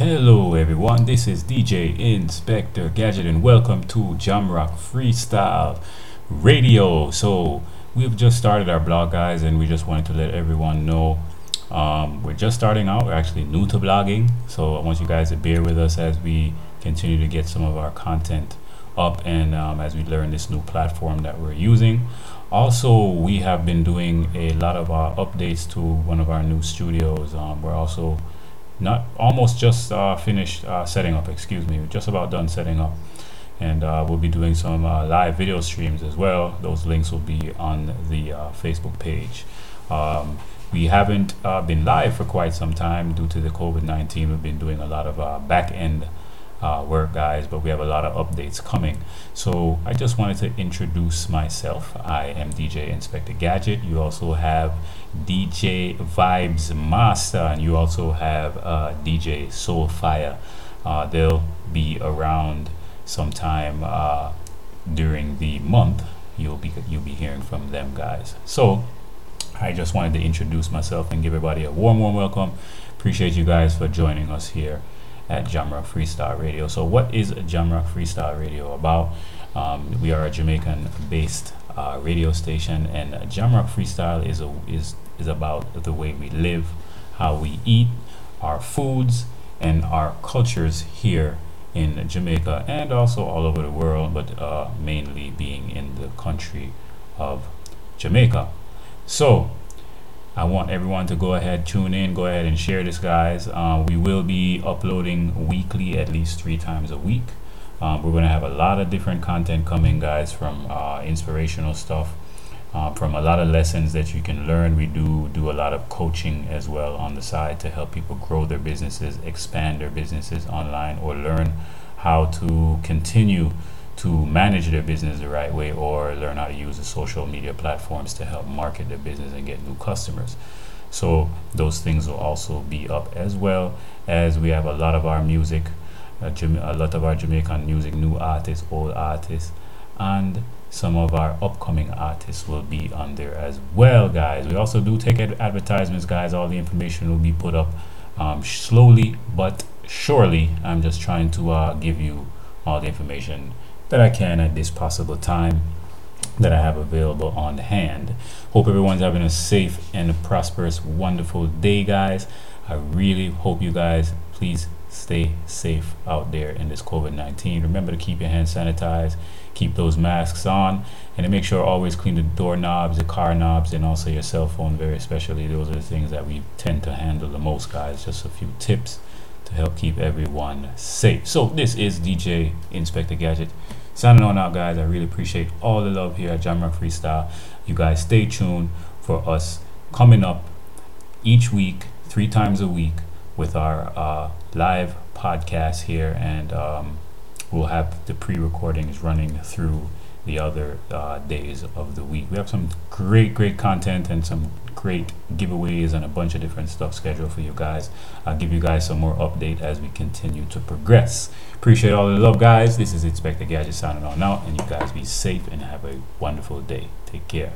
Hello everyone, this is DJ Inspector Gadget and welcome to Jamrock Freestyle Radio. So we've just started our blog guys and we just wanted to let everyone know um, we're just starting out, we're actually new to blogging. So I want you guys to bear with us as we continue to get some of our content up and um, as we learn this new platform that we're using. Also, we have been doing a lot of uh, updates to one of our new studios. Um, we're also not almost just uh, finished uh, setting up, excuse me, just about done setting up. And uh, we'll be doing some uh, live video streams as well. Those links will be on the uh, Facebook page. Um, we haven't uh, been live for quite some time due to the COVID 19. We've been doing a lot of back end uh, work guys but we have a lot of updates coming. So I just wanted to introduce myself. I am DJ Inspector Gadget. You also have DJ Vibes Master and you also have uh, DJ Soulfire uh, they'll be around sometime uh, during the month. You'll be you'll be hearing from them guys. So I just wanted to introduce myself and give everybody a warm warm welcome. Appreciate you guys for joining us here at Jamrock Freestyle Radio. So, what is Jamrock Freestyle Radio about? Um, we are a Jamaican-based uh, radio station, and Jamrock Freestyle is a, is is about the way we live, how we eat, our foods, and our cultures here in Jamaica and also all over the world, but uh, mainly being in the country of Jamaica. So, I want everyone to go ahead, tune in, go ahead and share this, guys. Uh, we will be uploading weekly, at least three times a week. Um, we're going to have a lot of different content coming, guys, from uh, inspirational stuff, uh, from a lot of lessons that you can learn. We do do a lot of coaching as well on the side to help people grow their businesses, expand their businesses online, or learn how to continue to manage their business the right way or learn how to use the social media platforms to help market their business and get new customers. So those things will also be up as well as we have a lot of our music, uh, a lot of our Jamaican music, new artists, old artists, and some of our upcoming artists will be on there as well, guys. We also do take ad advertisements, guys. All the information will be put up um, slowly but surely. I'm just trying to uh, give you all the information that I can at this possible time that I have available on hand. Hope everyone's having a safe and a prosperous, wonderful day, guys. I really hope you guys please stay safe out there in this COVID-19. Remember to keep your hands sanitized, keep those masks on, and to make sure always clean the doorknobs, the car knobs, and also your cell phone very especially. Those are the things that we tend to handle the most, guys. Just a few tips to help keep everyone safe. So this is DJ Inspector Gadget signing on out guys. I really appreciate all the love here at jamrock freestyle. You guys stay tuned for us coming up each week three times a week with our uh, live podcast here. And um, we'll have the pre-recordings running through the other uh, days of the week we have some great great content and some great giveaways and a bunch of different stuff scheduled for you guys. I'll give you guys some more update as we continue to progress. Appreciate all the love, guys. This is Inspector Gadget signing on out, and you guys be safe and have a wonderful day. Take care.